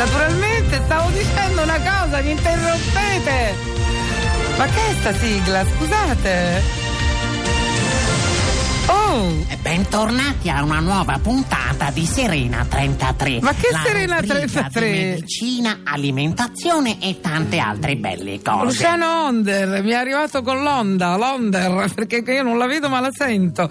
Naturalmente stavo dicendo una cosa, mi interrompete. Ma che è sta sigla? Scusate. Oh, E Bentornati a una nuova puntata di Serena 33. Ma che la Serena rubrica 33? Di medicina, alimentazione e tante altre belle cose. Luciano Onder, mi è arrivato con l'onda, l'onder, perché io non la vedo ma la sento.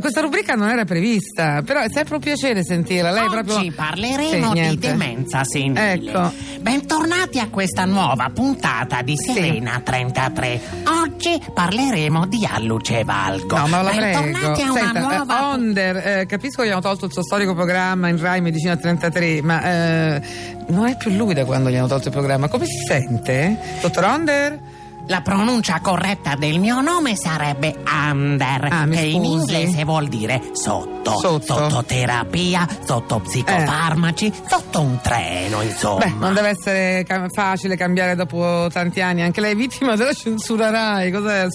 Questa rubrica non era prevista, però è sempre un piacere sentirla. Lei Oggi proprio... parleremo Sì, di demenza senile. Ecco. Bentornati a questa nuova puntata di Serena 33. Oggi parleremo di Alluce Valgo. No, ma la prego. Bentornati a una Senta, eh, nuova Onder, eh, capisco che gli hanno tolto il suo storico programma in Rai Medicina 33, ma eh, non è più lui da quando gli hanno tolto il programma. Come si sente? Dottor Onder? La pronuncia corretta del mio nome sarebbe Under, Ah, che in inglese vuol dire sotto, Sotto. terapia, sotto psicofarmaci, sotto un treno, insomma. Beh, non deve essere ca- facile cambiare dopo tanti anni. Anche lei è vittima della censura Rai. Cos'è?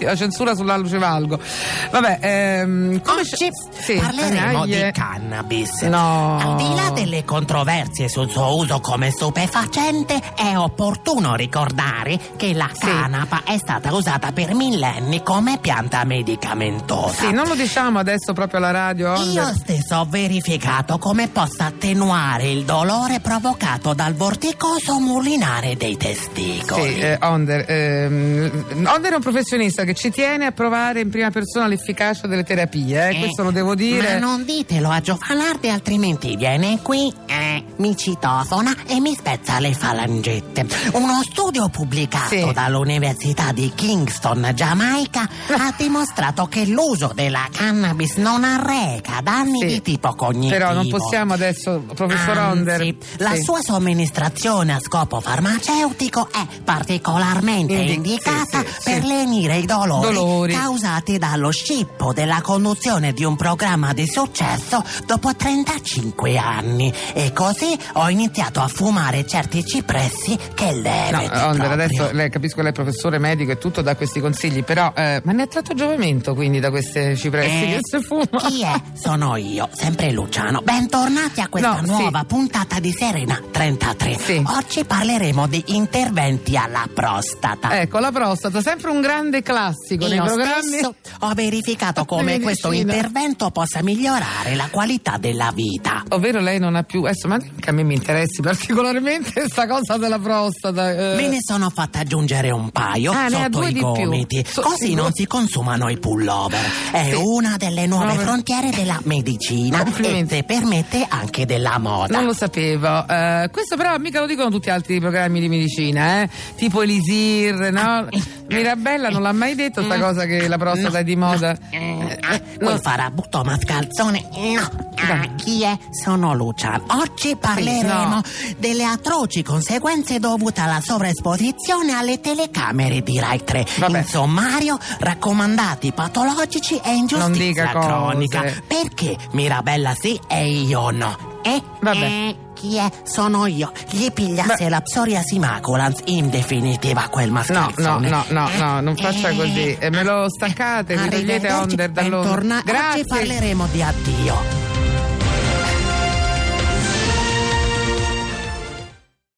La censura sulla luce valgo. Vabbè, ehm, come Oggi sì, parleremo di cannabis. No. Al di là delle controversie sul suo uso come stupefacente, è opportuno ricordare che la Sì. Canapa è stata usata per millenni come pianta medicamentosa. Sì, non lo diciamo adesso proprio alla radio. Io stesso ho verificato come possa attenuare il dolore provocato dal vorticoso mulinare dei testicoli. Sì, eh, Onder, ehm, Onder è un professionista che ci tiene a provare in prima persona l'efficacia delle terapie, eh, Eh, questo lo devo dire. Ma non ditelo a Giovanardi, altrimenti viene qui, eh, mi citofona e mi spezza le falangette. Uno studio pubblicato Sì. dall'Università di Kingston, Giamaica, ha dimostrato che l'uso della cannabis non arreca danni Sì. Di tipo cognitivo. Però non possiamo adesso, professor Anzi, Onder. la sì. sua somministrazione a scopo farmaceutico è particolarmente Indi- indicata sì, sì, per lenire i dolori, Dolori. causati dallo scippo della conduzione di un programma di successo dopo 35 anni. E così ho iniziato a fumare certi cipressi che leve. No, Onder, adesso lei capisco che lei è professore medico e tutto dà questi consigli, però eh, ma ne ha tratto giovamento quindi da queste cipressi Eh, che si fuma? Chi è? Sono io, sempre Luciano. Bentornati a questa No, sì. nuova puntata di Serena 33. Sì. Oggi parleremo di interventi alla prostata. Ecco, la prostata, sempre un grande classico nei Io programmi. stesso ho verificato come questo intervento possa migliorare la qualità della vita. Ovvero lei non ha più. Adesso, ma che a me mi interessi particolarmente questa cosa della prostata. eh. Me ne sono fatta aggiungere un paio Ah, sotto i gomiti, So- così sì, non si consumano i pullover. È Sì. una delle nuove Nuove- frontiere della medicina e Complimenti. se permette anche della moda. Non lo sapevo. Eh, questo però mica lo dicono tutti gli altri programmi di medicina, eh? Tipo Elisir, no? Mirabella non l'ha mai detto sta cosa che la prostata è di moda. Eh, Eh, Vuoi no. fare a butto mascalzone? No. Ah, chi è? Sono Luciano. Oggi parleremo no. delle atroci conseguenze dovute alla sovraesposizione alle telecamere di Rai 3. Vabbè. In sommario, raccomandati patologici e ingiustizia cose. cronica. Perché Mirabella sì e io no? Eh? Vabbè. Eh, chi è? Sono io. Gli pigliasse Beh. la psoriasi maculans, in definitiva quel No, no, mascalzone. no, no, no, non faccia Eh, così. E me lo staccate, mi togliete Onder dall'onda. bentorna- Oggi Grazie. parleremo di addio.